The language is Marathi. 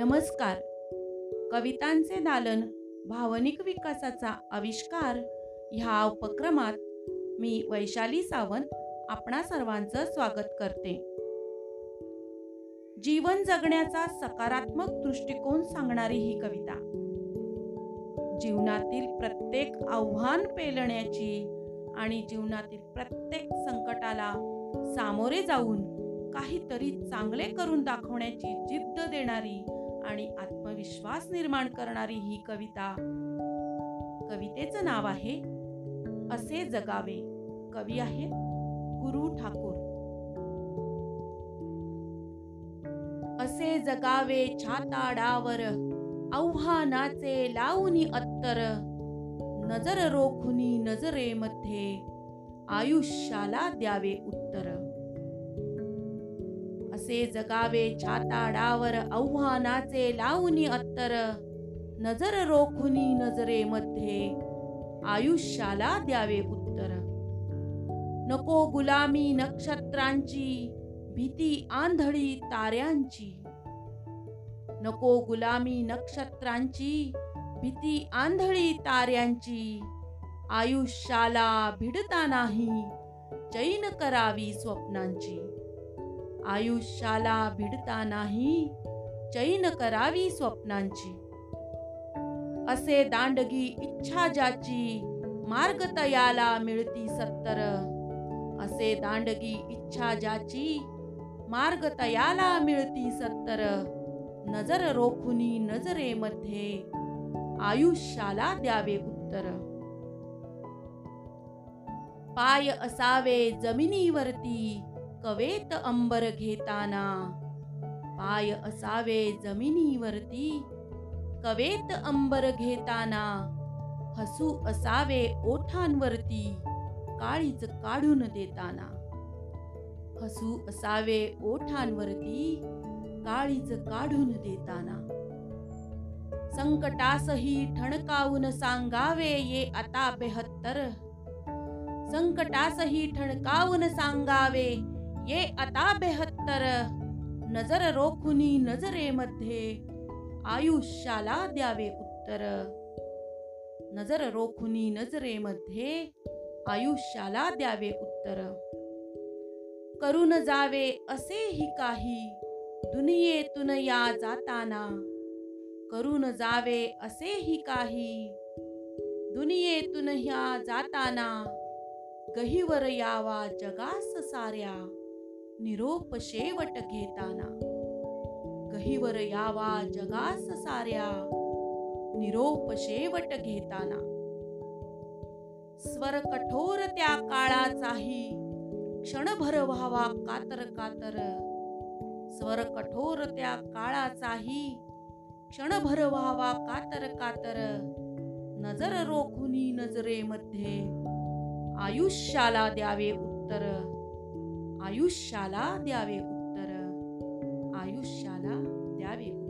नमस्कार. कवितांचे दालन भावनिक विकासाचा आविष्कार ह्या उपक्रमात मी वैशाली सावंत आपणा सर्वांचं स्वागत करते. जीवन जगण्याचा सकारात्मक दृष्टिकोन सांगणारी ही कविता. जीवनातील प्रत्येक आव्हान पेलण्याची आणि जीवनातील प्रत्येक संकटाला सामोरे जाऊन काहीतरी चांगले करून दाखवण्याची जिद्द देणारी आणि आत्मविश्वास निर्माण करणारी ही कविता. कवितेचं नाव आहे असे जगावे. कवी आहे गुरु ठाकूर. असे जगावे छाताडावर आव्हानाचे लावूनी अत्तर. नजर रोखुनी नजरेमध्ये आयुष्याला द्यावे उत्तर. असे जगावे छाताडावर आव्हानाचे लावणी अत्तर. नजर रोखुनी नजरेमध्ये आयुष्याला द्यावे उत्तर. नको गुलामी नक्षत्रांची भीती आंधळी ताऱ्यांची. नको गुलामी नक्षत्रांची भीती आंधळी ताऱ्यांची. आयुष्याला भिडता नाही चैन करावी स्वप्नांची. आयुष्याला भिडता नाही. चैन करावी स्वप्नांची. असे दांडगी इच्छा ज्याची मार्ग तयाला मिळती सत्तर. असे दांडगी इच्छा ज्याची मार्ग तयाला मिळती सत्तर. नजर रोखुनी नजरेमध्ये आयुष्याला द्यावे उत्तर. पाय असावे जमिनीवरती कवेत अंबर घेताना? पाय असावे जमिनीवरती. कवेत अंबर घेताना? हसू असावे ओठांवरती. काळीच काढून देताना. हसू असावे ओठांवरती. काळीच काढून देताना. संकटासही ठणकावून सांगावे ये आता बेहत्तर. संकटासही ठणकावून सांगावे ये आता बेहत्तर नजर रोखुनी नजरेमध्ये आयुष्याला द्यावे उत्तर. नजर रोखुनी नजरेमध्ये आयुष्याला द्यावे उत्तर. करून जावे असेही काही दुनियेतून या जाताना. करून जावे असेही काही दुनियेतून ह्या जाताना. गहीवर यावा जगास साऱ्या. निरोप शेवट घेताना. गहीवर यावा जगास साऱ्या निरोप शेवट घेताना. स्वर कठोर त्या काळाचाही क्षणभर व्हावा कातर कातर. स्वर कठोर त्या काळाचाही क्षणभर व्हावा कातर कातर. नजर रोखुनी नजरेमध्ये आयुष्याला द्यावे उत्तर. आयुष्याला द्यावे उत्तर. आयुष्याला द्यावे उत्तर.